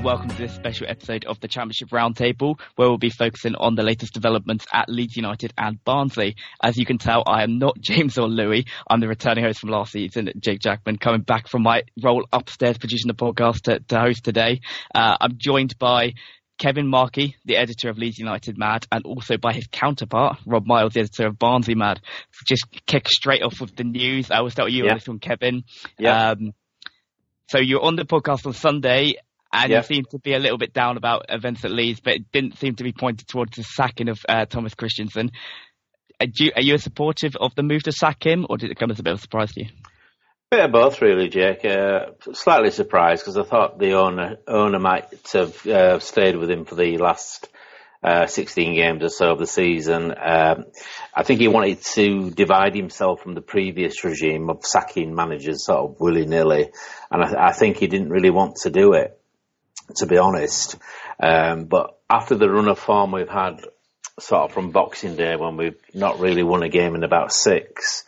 and welcome to this special episode of the Championship Roundtable, where we'll be focusing on the latest developments at Leeds United and Barnsley. As you can tell, I am not James or Louis. I'm the returning host from last season, Jake Jackman, coming back from my role upstairs producing the podcast to, to host today. Uh, I'm joined by Kevin Markey, the editor of Leeds United Mad, and also by his counterpart, Rob Miles, the editor of Barnsley Mad. Just kick straight off with the news. I will start with you Yeah. on this one, Kevin. Yeah. Um, so you're on the podcast on Sunday, and Yeah. you seem to be a little bit down about events at Leeds, but it didn't seem to be pointed towards the sacking of uh, Thomas Christiansen. Uh, do you, are you supportive of the move to sack him, or did it come as a bit of a surprise to you? Bit of both, really, Jake. Uh, slightly surprised because I thought the owner owner might have uh, stayed with him for the last uh, 16 games or so of the season. Um, I think he wanted to divide himself from the previous regime of sacking managers sort of willy nilly, and I, I think he didn't really want to do it, to be honest. Um, but after the run of form we've had, sort of from Boxing Day when we've not really won a game in about six.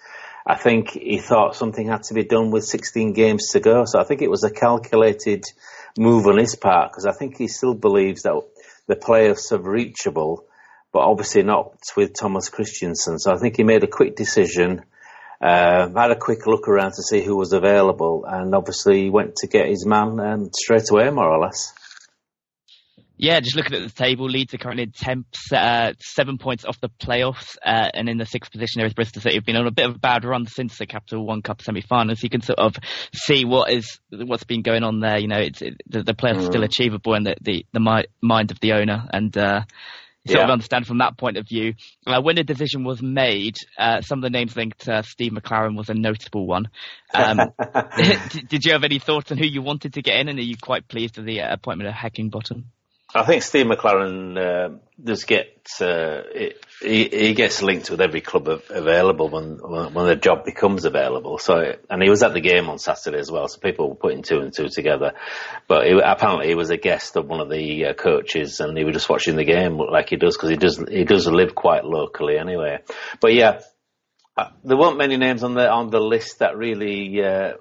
I think he thought something had to be done with 16 games to go. So I think it was a calculated move on his part because I think he still believes that the playoffs are reachable, but obviously not with Thomas Christiansen. So I think he made a quick decision, uh, had a quick look around to see who was available, and obviously went to get his man um, straight away, more or less. Yeah, just looking at the table, Leeds are currently in uh, seven points off the playoffs, uh, and in the sixth position there is Bristol City. Have been on a bit of a bad run since the Capital One Cup semi-final, so you can sort of see what is what's been going on there. You know, it's it, the, the players are still achievable in the the, the mi- mind of the owner, and uh, sort of understand from that point of view. Uh, when the decision was made, uh, some of the names linked to Steve McClaren was a notable one. Um, did, did you have any thoughts on who you wanted to get in, and are you quite pleased with the uh, appointment of Hacking Heckingbottom? I think Steve McClaren uh, does get uh, it, he, he gets linked with every club available when when the job becomes available. So and he was at the game on Saturday as well, so people were putting two and two together. But he, apparently he was a guest of one of the uh, coaches, and he was just watching the game like he does because he does he does live quite locally anyway. But yeah, uh, there weren't many names on the on the list that really uh,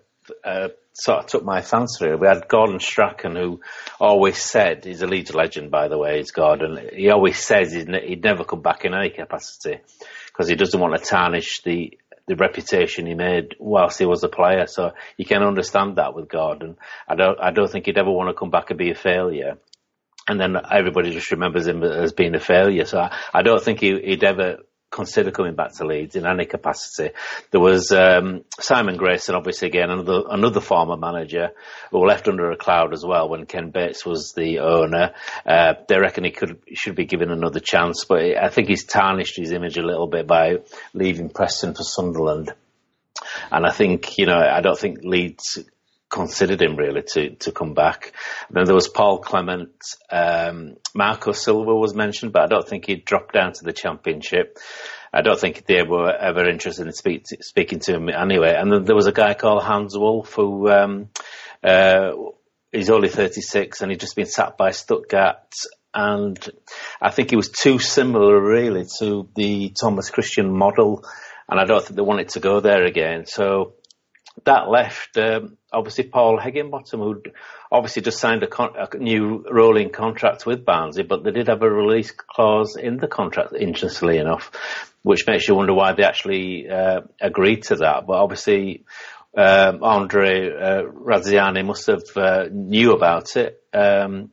uh, sort of took my fancy. We had Gordon Strachan, who always said he's a Leeds legend, by the way. He's Gordon. He always says he'd, ne- he'd never come back in any capacity because he doesn't want to tarnish the the reputation he made whilst he was a player. So you can understand that with Gordon. I don't I don't think he'd ever want to come back and be a failure. And then everybody just remembers him as being a failure. So I, I don't think he, he'd ever consider coming back to Leeds in any capacity. There was um, Simon Grayson, obviously again another another former manager who left under a cloud as well when Ken Bates was the owner. Uh, they reckon he could should be given another chance, but I think he's tarnished his image a little bit by leaving Preston for Sunderland. And I think you know I don't think Leeds considered him really to, to come back. Then there was Paul Clement, um, Marco Silva was mentioned, but I don't think he'd dropped down to the championship. I don't think they were ever interested in speak, speaking to him anyway. And then there was a guy called Hans Wolf who, um, uh, he's only 36 and he'd just been sacked by Stuttgart. And I think he was too similar really to the Thomas Christian model. And I don't think they wanted to go there again. So that left um, obviously Paul Higginbottom, who obviously just signed a, con- a new rolling contract with Barnsley, but they did have a release clause in the contract, interestingly enough, which makes you wonder why they actually uh, agreed to that. But obviously, um, Andre uh, Radrizzani must have uh, knew about it. Um,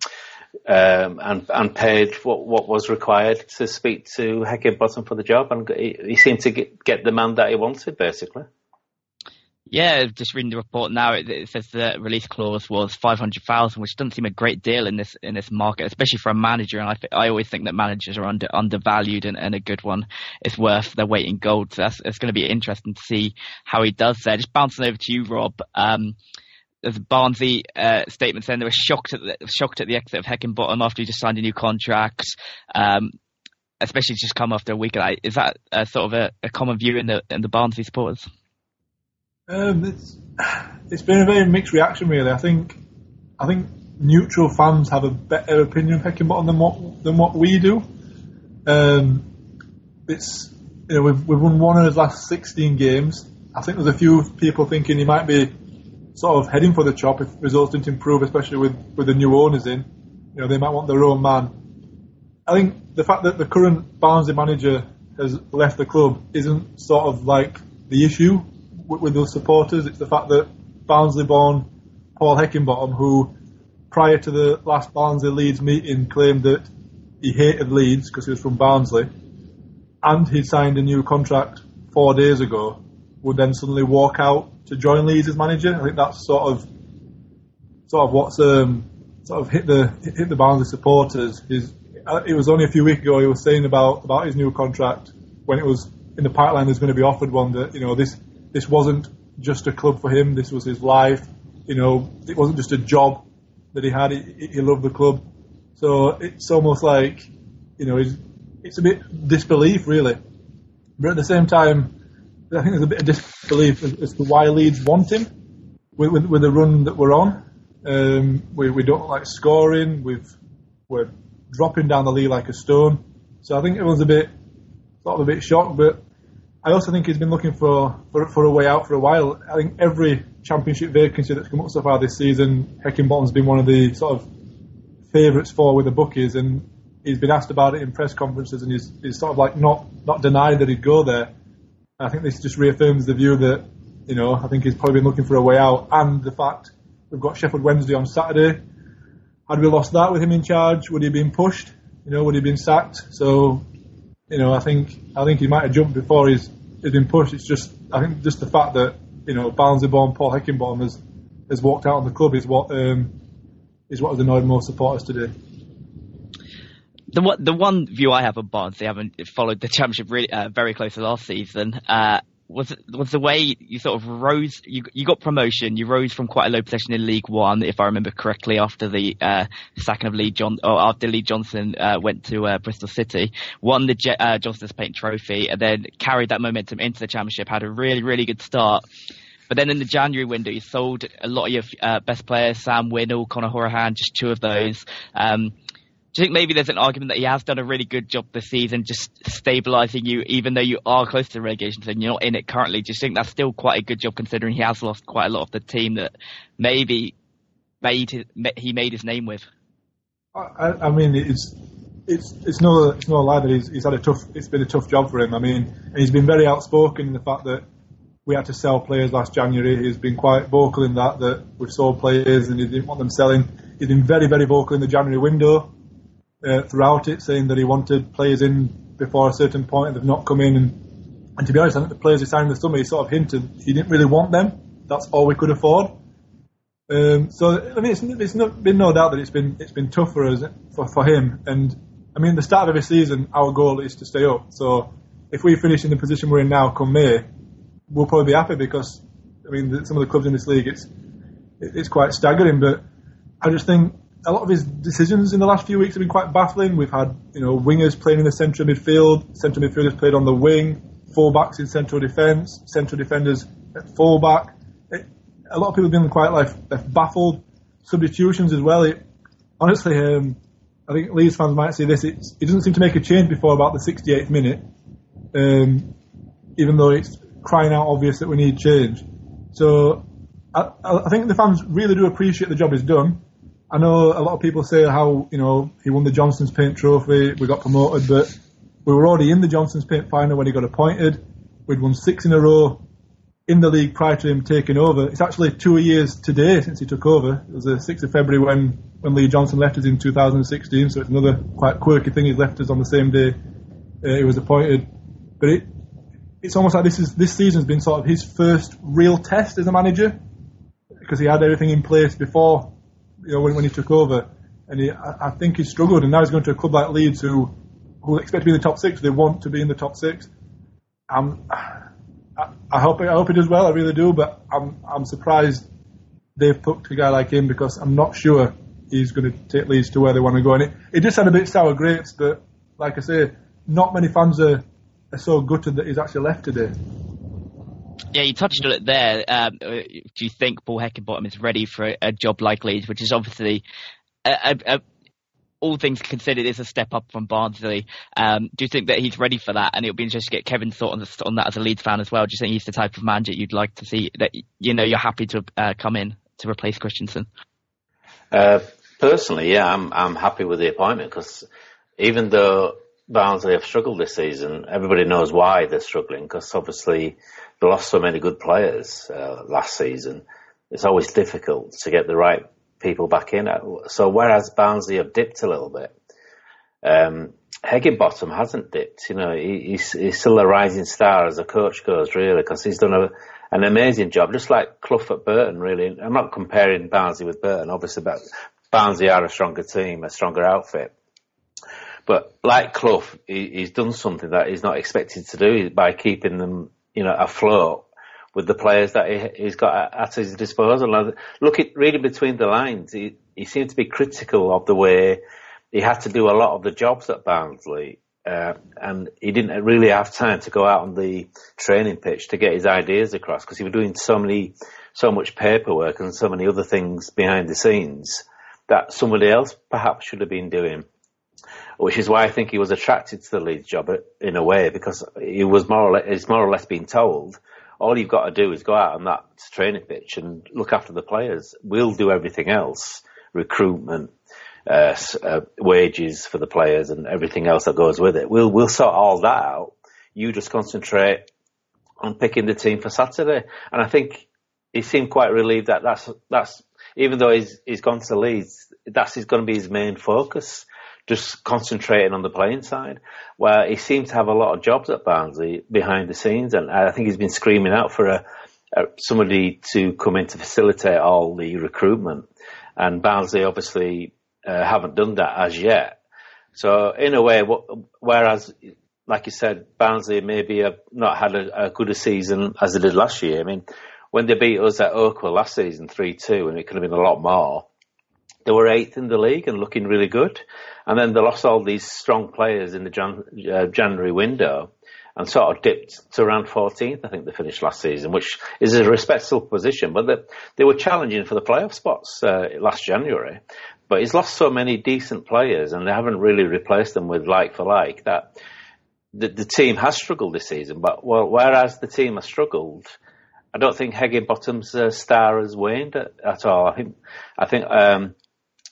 um, and and paid what what was required to speak to Heckingbottom for the job, and he, he seemed to get, get the man that he wanted, basically. Yeah, just reading the report now, it, it says the release clause was five hundred thousand, which doesn't seem a great deal in this in this market, especially for a manager. And I th- I always think that managers are under undervalued, and, and a good one is worth their weight in gold. So that's it's going to be interesting to see how he does there. Just bouncing over to you, Rob. Um, there's a Barnsley uh, statement saying they were shocked at the, shocked at the exit of Heckingbottom after he just signed a new contract. Um, especially just come after a week. Is that uh, sort of a, a, common view in the in the Barnsley supporters? Um, it's it's been a very mixed reaction, really. I think I think neutral fans have a better opinion of Heckingbottom than what than what we do. Um, it's you know we've we've won one of his last 16 games. I think there's a few people thinking he might be sort of heading for the chop if results didn't improve, especially with with the new owners in. You know they might want their own man. I think the fact that the current Barnsley manager has left the club isn't sort of like the issue with, those supporters. It's the fact that Barnsley-born Paul Heckingbottom, who prior to the last Barnsley Leeds meeting claimed that he hated Leeds because he was from Barnsley, and he signed a new contract four days ago, would then suddenly walk out to join Leeds as manager. I think that's sort of sort of what's um, sort of hit the hit the Barnsley supporters. Is uh, it was only a few weeks ago he was saying about about his new contract when it was in the pipeline. There's going to be offered one that you know this this wasn't just a club for him. This was his life. You know, it wasn't just a job that he had. He, he loved the club. So it's almost like, you know, it's, it's a bit disbelief really. But at the same time, I think there's a bit of disbelief as, to why Leeds want him with, with, with, the run that we're on. Um, we, we don't like scoring. We've, we're dropping down the league like a stone. So I think everyone's a bit, sort of a bit shocked, but I also think he's been looking for, for, for a way out for a while. I think every championship vacancy that's come up so far this season, Heckingbottom's been one of the sort of favourites for with the bookies, and he's been asked about it in press conferences, and he's, he's sort of like not not denied that he'd go there. I think this just reaffirms the view that you know I think he's probably been looking for a way out, and the fact we've got Sheffield Wednesday on Saturday. Had we lost that with him in charge, would he have been pushed? You know, would he have been sacked? So you know, I think I think he might have jumped before he's, he's been pushed. It's just I think just the fact that you know Barnsley-born Paul Heckingbottom has has walked out of the club is what um, is what has annoyed most supporters today. The one, the one view I have of Barnsley, having followed the championship really uh, very closely last season, uh, was was the way you sort of rose. You you got promotion. You rose from quite a low position in League One, if I remember correctly, after the uh, sacking of Lee John or after Lee Johnson uh, went to uh, Bristol City, won the Je- uh, Johnstone's Paint Trophy, and then carried that momentum into the Championship. Had a really really good start. But then in the January window, you sold a lot of your uh, best players, Sam Winnall, Conor Hourihane, just two of those. Um, do you think maybe there's an argument that he has done a really good job this season, just stabilising you, even though you are close to relegation and you're not in it currently? Do you think that's still quite a good job considering he has lost quite a lot of the team that maybe made his, he made his name with? I, I mean, it's it's it's no it's no lie that he's, he's had a tough it's been a tough job for him. I mean, and he's been very outspoken in the fact that we had to sell players last January. He's been quite vocal in that that we've sold players and he didn't want them selling. He's been very very vocal in the January window uh, throughout it, saying that he wanted players in before a certain point and they've not come in. And, and to be honest, I think the players he signed in the summer, he sort of hinted he didn't really want them. That's all we could afford. Um, so I mean, it's, it's not, been no doubt that it's been it's been tough for us for, for him. And I mean, the start of every season, our goal is to stay up. So if we finish in the position we're in now, come May, we'll probably be happy because I mean, some of the clubs in this league, it's it's quite staggering. But I just think a lot of his decisions in the last few weeks have been quite baffling. We've had, you know, wingers playing in the centre of midfield, centre midfielders played on the wing, fullbacks in central defence, central defenders at fullback. It, a lot of people have been quite like baffled. Substitutions as well. It, honestly, um, I think Leeds fans might see this. it doesn't seem to make a change before about the 68th minute, um, even though it's crying out obvious that we need change. So I, I think the fans really do appreciate the job he's done. I know a lot of people say how, you know, he won the Johnson's Paint Trophy, we got promoted, but we were already in the Johnson's Paint final when he got appointed. We'd won six in a row in the league prior to him taking over. It's actually two years today since he took over. It was the 6th of February when, when Lee Johnson left us in 2016, so it's another quite quirky thing he's left us on the same day uh, he was appointed. But it, it's almost like this is this season's been sort of his first real test as a manager because he had everything in place before, you know, when, when he took over, and he, I, I think he struggled, and now he's going to a club like Leeds who who expect to be in the top six. They want to be in the top six. I, I hope I hope he does well. I really do, but I'm I'm surprised they've picked a guy like him because I'm not sure he's going to take Leeds to where they want to go. And it, it just had a bit sour grapes, but like I say, not many fans are, are so gutted that he's actually left today. Yeah, you touched on it there. Um, uh, do you think Paul Heckingbottom is ready for a, a job like Leeds, which is obviously a, a, all things considered, is a step up from Barnsley. Um, do you think that he's ready for that? And it'll be interesting to get Kevin's thought on, on, that as a Leeds fan as well. Do you think he's the type of manager you'd like to see that you know you're happy to uh, come in to replace Christiansen? Uh, personally, yeah, I'm I'm happy with the appointment because even though Barnsley have struggled this season, everybody knows why they're struggling because obviously they lost so many good players uh, last season. It's always difficult to get the right people back in. So whereas Barnsley have dipped a little bit, um, Heckingbottom hasn't dipped. You know, he, he's, he's, still a rising star as a coach goes, really, because he's done a, an amazing job, just like Clough at Burton, really. I'm not comparing Barnsley with Burton, obviously, but Barnsley are a stronger team, a stronger outfit. But like Clough, he, he's done something that he's not expected to do by keeping them, you know, afloat with the players that he, has got at his disposal. look at reading between the lines, he, he seemed to be critical of the way he had to do a lot of the jobs at Barnsley. Uh, and he didn't really have time to go out on the training pitch to get his ideas across because he was doing so many, so much paperwork and so many other things behind the scenes that somebody else perhaps should have been doing. Which is why I think he was attracted to the Leeds job in a way because he was more or less, more or less being told all you've got to do is go out on that training pitch and look after the players. We'll do everything else, recruitment, uh, uh, wages for the players and everything else that goes with it. We'll, we'll sort all that out. You just concentrate on picking the team for Saturday. And I think he seemed quite relieved that that's, that's, even though he's, he's gone to Leeds, that's going to be his main focus just concentrating on the playing side, where he seems to have a lot of jobs at Barnsley behind the scenes, and I think he's been screaming out for a, a somebody to come in to facilitate all the recruitment, and Barnsley obviously uh, haven't done that as yet. So in a way, whereas like you said, Barnsley maybe have not had a, a good a season as they did last year. I mean, when they beat us at Oakwell last season 3-2, and it could have been a lot more, they were eighth in the league and looking really good. And then they lost all these strong players in the Jan- uh, January window and sort of dipped to around 14th, I think they finished last season, which is a respectable position. But they, they were challenging for the playoff spots uh, last January. But he's lost so many decent players and they haven't really replaced them with like for like that the, the team has struggled this season. But well, whereas the team has struggled, I don't think Heckingbottom's uh, star has waned at, at, all. I think, I think um,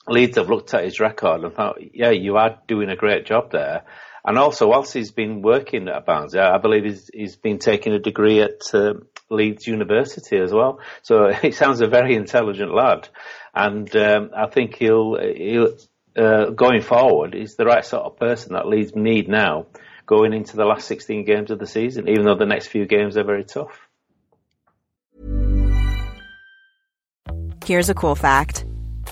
Leeds have looked at his record and thought, yeah, you are doing a great job there. And also, whilst he's been working at Barnsley, I believe he's, he's been taking a degree at uh, Leeds University as well. So he sounds a very intelligent lad. And um, I think he'll, he'll uh, going forward, he's the right sort of person that Leeds need now going into the last 16 games of the season, even though the next few games are very tough. Here's a cool fact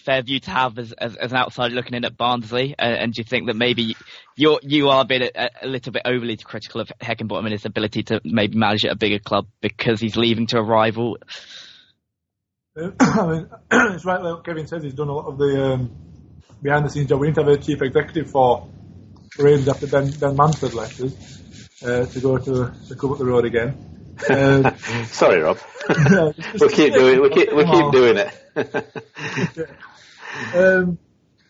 fair view to have as, as, as, an outsider looking in at Barnsley? Uh, and do you think that maybe you're, you are a bit a, a, little bit overly critical of Heckingbottom and his ability to maybe manage at a bigger club because he's leaving to a rival? I mean, it's right like Kevin says. He's done a lot of the um, behind the scenes job. We need to have a chief executive for Rangers after Ben, ben Mansfield left us uh, to go to the club up the road again. Um, Sorry, Rob. Yeah, we'll keep doing. We'll keep, we'll keep doing it. Um,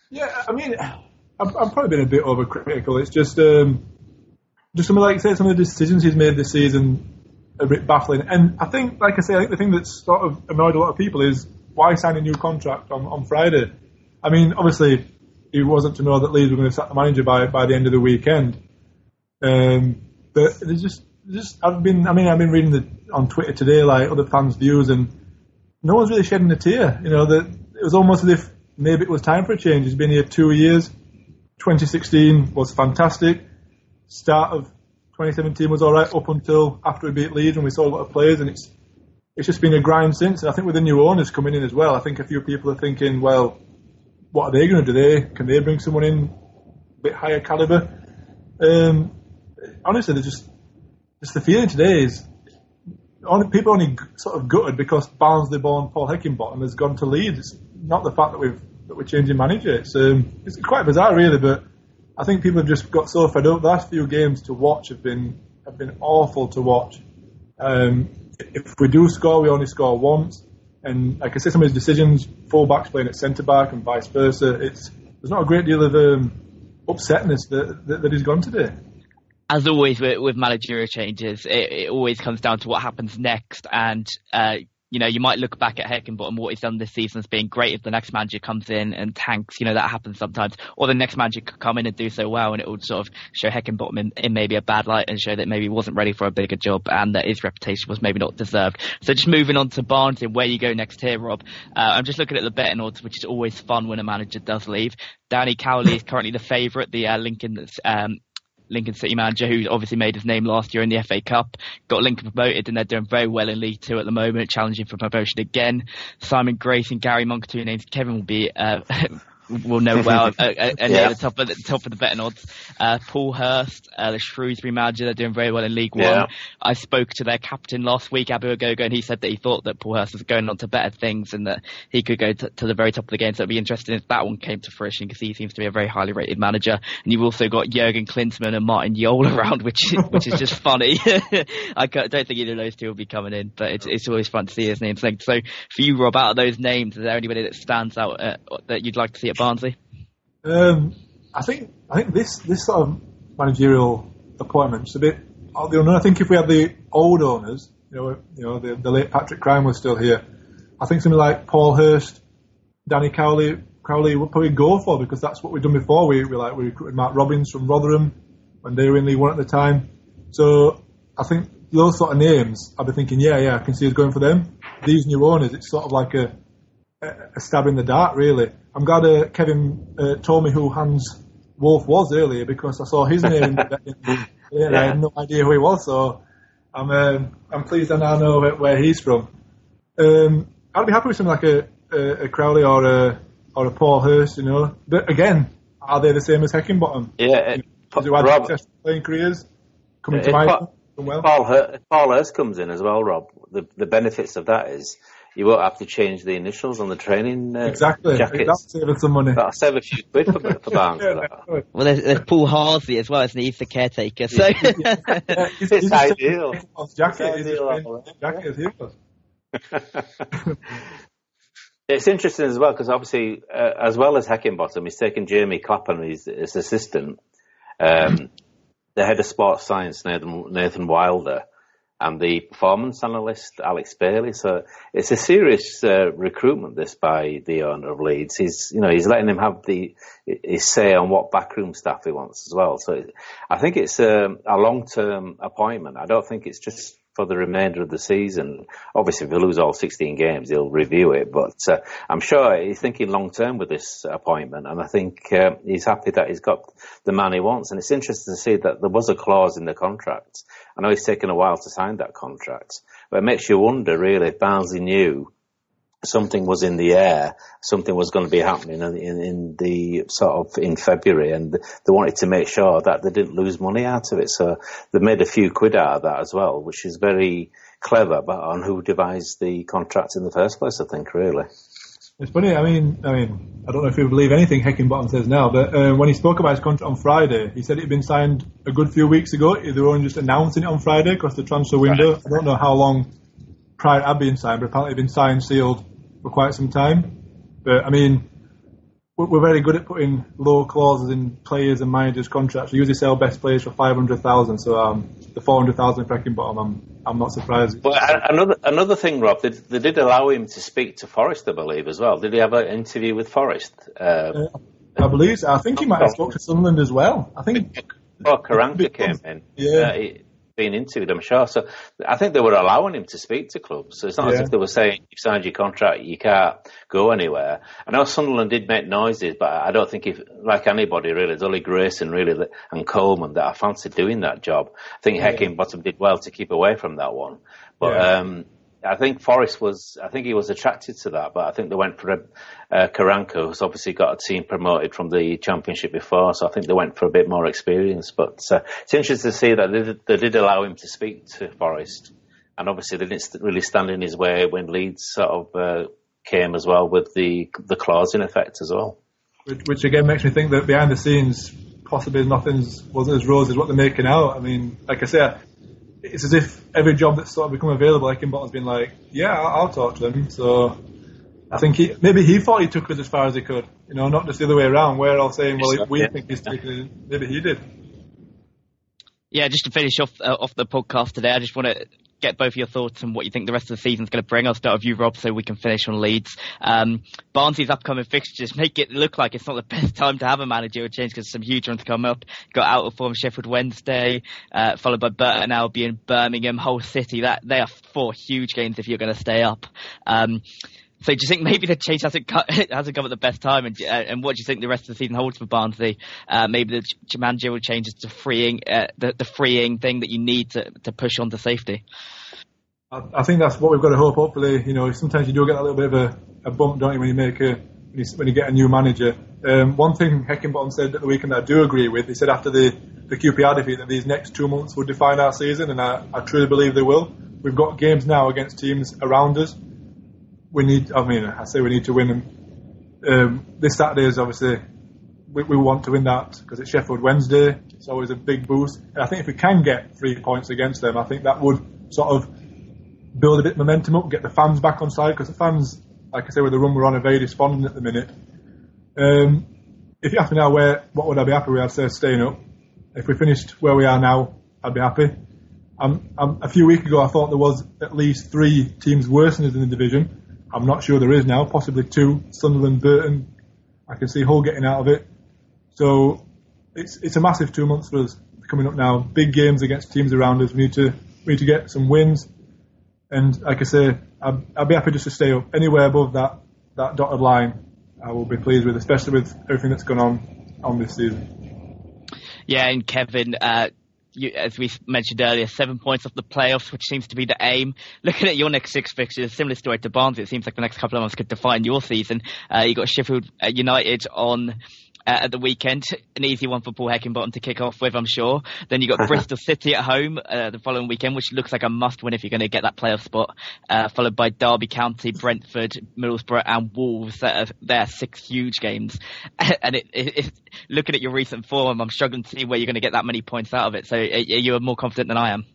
yeah, I mean, I've, I've, probably been a bit overcritical. It's just, um, just some of like say some of the decisions he's made this season a bit baffling. And I think, like I say, I think the thing that's sort of annoyed a lot of people is why sign a new contract on, on Friday? I mean, obviously, he wasn't to know that Leeds were going to sack the manager by by the end of the weekend. Um, but there's just, just I've been, I mean, I've been reading the, on Twitter today like other fans' views, and no one's really shedding a tear. You know, that it was almost as if maybe it was time for a change. He's been here two years. 2016 was fantastic. Start of 2017 was all right up until after we beat Leeds and we saw a lot of players, and it's it's just been a grind since. And I think with the new owners coming in as well, I think a few people are thinking, well, what are they going to do? They can they bring someone in a bit higher caliber? Um, honestly, they're just just the feeling today is only, people only sort of gutted because Barnsley-born Paul Heckingbottom has gone to Leeds. It's not the fact that we've that we're changing manager. It's um, it's quite bizarre, really. But I think people have just got so fed up. The last few games to watch have been have been awful to watch. Um, if we do score, we only score once. And like I said, some of his decisions, fullbacks playing at centre back and vice versa. It's there's not a great deal of um, upsetness that, that, that he's gone today as always with, with managerial changes, it, it, always comes down to what happens next. And, uh, you know, you might look back at Heckingbottom, what he's done this season as being great if the next manager comes in and tanks, you know, that happens sometimes. Or the next manager could come in and do so well and it would sort of show Heckingbottom in, in maybe a bad light and show that maybe he wasn't ready for a bigger job and that his reputation was maybe not deserved. So just moving on to Barnes and where you go next here, Rob. Uh, I'm just looking at the betting odds, which is always fun when a manager does leave. Danny Cowley is currently the favourite, the uh, Lincoln um, Lincoln City manager who obviously made his name last year in the FA Cup, got Lincoln promoted and they're doing very well in League Two at the moment, challenging for promotion again. Simon Grayson Gary Monk, two names Kevin will be uh, will know well uh, uh, and yeah. the top of the top of the betting odds. Uh, Paul Hurst, uh, the Shrewsbury manager, they're doing very well in League yeah. One. I spoke to their captain last week, Abu Ogogo, and he said that he thought that Paul Hurst was going on to better things and that he could go to, to the very top of the game. So it'd be interesting if that one came to fruition because he seems to be a very highly rated manager. And you've also got Jurgen Klinsmann and Martin Jol around, which which is just funny. I don't think either of those two will be coming in, but it's it's always fun to see his names linked. So for you, Rob, out of those names, is there anybody that stands out uh, that you'd like to see at Barnsley? Um, I think I think this this sort of managerial appointment's a bit odd. I think if we had the old owners, you know, you know, the, the late Patrick Cryne was still here. I think something like Paul Hurst, Danny Cowley, Crowley would probably go for because that's what we've done before. We, we like we recruited Mark Robins from Rotherham when they were in League One at the time. So I think those sort of names, I'd be thinking, yeah, yeah, I can see us going for them. These new owners, it's sort of like a a stab in the dark, really. I'm glad uh, Kevin uh, told me who Hans Wolf was earlier because I saw his name in the, in the yeah. I had no idea who he was. So I'm um, I'm pleased I now know where, where he's from. Um, I'd be happy with something like a, a, a Crowley or a or a Paul Hurst, you know. But again, are they the same as Heckingbottom? Yeah, you know, Rob, playing careers coming to mind. Well. Paul, Hurst, Paul Hurst comes in as well, Rob. The the benefits of that is you won't have to change the initials on the training uh, exactly. jackets. That'll save some money. That'll save a few quid for, for Barnes. yeah, for well, there's, there's, Paul Harsley as well, isn't he? He's the caretaker. So yeah, it's, it's ideal. Jacket is jacket It's interesting as well because obviously, uh, as well as Heckingbottom, he's taken Jeremy Clapham as his assistant. Um, the head of sports science, Nathan, Nathan Wilder, and the performance analyst Alex Bailey. So it's a serious uh, recruitment this by the owner of Leeds. He's you know he's letting him have the his say on what backroom staff he wants as well. So I think it's a, a long term appointment. I don't think it's just for the remainder of the season. Obviously, if we lose all 16 games, he'll review it, but uh, I'm sure he's thinking long term with this appointment, and I think uh, he's happy that he's got the man he wants. And it's interesting to see that there was a clause in the contract. I know it's taken a while to sign that contract, but it makes you wonder really if Barnsley knew something was in the air, something was going to be happening in, in, in, the sort of in February, and they wanted to make sure that they didn't lose money out of it. So they made a few quid out of that as well, which is very clever. But on who devised the contract in the first place, I think really. It's funny. I mean, I mean, I don't know if you believe anything Heckingbottom says now, but uh, when he spoke about his contract on Friday, he said it had been signed a good few weeks ago. They were only just announcing it on Friday because the transfer window. I don't know how long prior it had been signed, but apparently it had been signed, sealed for quite some time. But I mean, we're very good at putting low clauses in players and managers' contracts. We usually sell best players for five hundred thousand. So um, the four hundred thousand Heckingbottom, I'm I'm not surprised. But another another thing, Rob, they, they, did allow him to speak to Forest, I believe, as well. Did he have an interview with Forest? Uh, uh, I believe. So. I think he might have spoken to Sunderland as well. I think. Oh, Karanka came in. Yeah. Uh, he, being interviewed, I'm sure. So I think they were allowing him to speak to clubs. So it's not yeah. as if they were saying, you've signed your contract, you can't go anywhere. I know Sunderland did make noises, but I don't think if, like anybody really, it's only Grayson really and Coleman that I fancied doing that job. I think yeah. Heckingbottom did well to keep away from that one. But, yeah. um, I think Forest was, I think he was attracted to that, but I think they went for a, uh, Karanka, who's obviously got a team promoted from the championship before, so I think they went for a bit more experience. But uh, it's interesting to see that they did, they did, allow him to speak to Forest, and obviously they didn't really stand in his way when Leeds sort of uh, came as well with the the clause in effect as well. Which, which again makes me think that behind the scenes, possibly nothing's wasn't as rosy as what they're making out. I mean, like I said it's as if every job that's sort of become available, Heckingbottom's been like, yeah, I'll, I'll, talk to them. So I think he maybe he thought he took us as far as he could, you know, not just the other way around. We're all saying, well, we think he's taking it, maybe he did. Yeah, just to finish off uh, off the podcast today, I just want to get both your thoughts on what you think the rest of the season's going to bring. I'll start with you, Rob, so we can finish on Leeds. Um, Barnsley's upcoming fixtures make it look like it's not the best time to have a managerial change because some huge ones come up. Got out of form Sheffield Wednesday, uh, followed by Burton Albion, Birmingham, Hull City. That they are four huge games if you're going to stay up. Um, so do you think maybe the change hasn't come, hasn't come at the best time? And, uh, and what do you think the rest of the season holds for Barnsley? Uh, maybe the ch- managerial changes to freeing uh, the, the freeing thing that you need to, to push on to safety. I, I, think that's what we've got to hope. Hopefully, you know, sometimes you do get a little bit of a, a bump, don't you, when you make a when you, when you get a new manager. Um, one thing Heckingbottom said at the weekend I do agree with, he said after the, the QPR defeat that these next two months will define our season, and I, I truly believe they will. We've got games now against teams around us we need. I mean, I say we need to win them. Um, this Saturday is obviously we, we want to win that because it's Sheffield Wednesday. It's always a big boost. And I think if we can get three points against them, I think that would sort of build a bit of momentum up, get the fans back on side because the fans, like I say, with the run we're on, are very despondent at the minute. Um, if you ask me now, where what would I be happy with? I'd say staying up. If we finished where we are now, I'd be happy. Um, um, a few weeks ago, I thought there was at least three teams worse than us in the division. I'm not sure there is now, possibly two, Sunderland, Burton. I can see Hull getting out of it. So it's it's a massive two months for us coming up now. Big games against teams around us. We need to we need to get some wins. And like I say, I'd, I'd be happy just to stay up anywhere above that that dotted line. I will be pleased with, especially with everything that's gone on on this season. Yeah, and Kevin, uh, you, as we mentioned earlier, seven points off the playoffs, which seems to be the aim. Looking at your next six fixtures, similar story to Barnes, it seems like the next couple of months could define your season. Uh, you got Sheffield uh, United on uh, at the weekend. An easy one for Paul Heckingbottom to kick off with, I'm sure. Then you've got Bristol City at home uh, the following weekend, which looks like a must win if you're going to get that playoff spot. Uh, followed by Derby County, Brentford, Middlesbrough, and Wolves. That are, they're six huge games. and it, it, it, looking at your recent form, I'm struggling to see where you're going to get that many points out of it. So you're more confident than I am.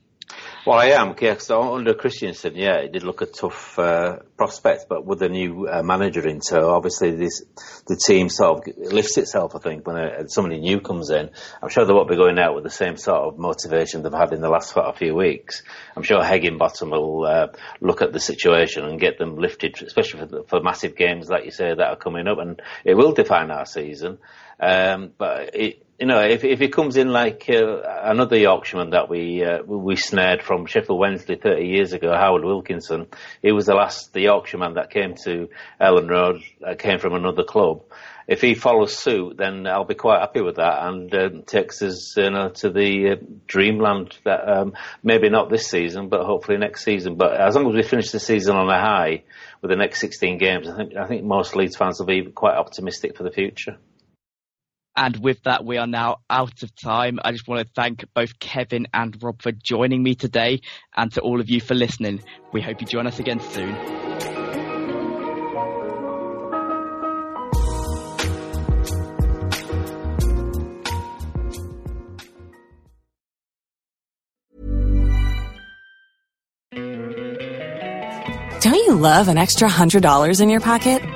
Well, I am, because under Christiansen, yeah, it did look a tough uh, prospect, but with the new uh, manager in tow, obviously this, the team sort of lifts itself, I think, when uh, somebody new comes in. I'm sure they won't be going out with the same sort of motivation they've had in the last few weeks. I'm sure Heckingbottom will uh, look at the situation and get them lifted, especially for, the, for massive games, like you say, that are coming up, and it will define our season. Um, but it, you know, if if he comes in like uh, another Yorkshireman that we uh, we snared from Sheffield Wednesday 30 years ago, Howard Wilkinson, he was the last the Yorkshireman that came to Elland Road, uh, came from another club. If he follows suit, then I'll be quite happy with that and uh, takes us you know, to the uh, dreamland that um, maybe not this season, but hopefully next season. But as long as we finish the season on a high with the next 16 games, I think I think most Leeds fans will be quite optimistic for the future. And with that, we are now out of time. I just want to thank both Kevin and Rob for joining me today and to all of you for listening. We hope you join us again soon. Don't you love an extra $100 in your pocket?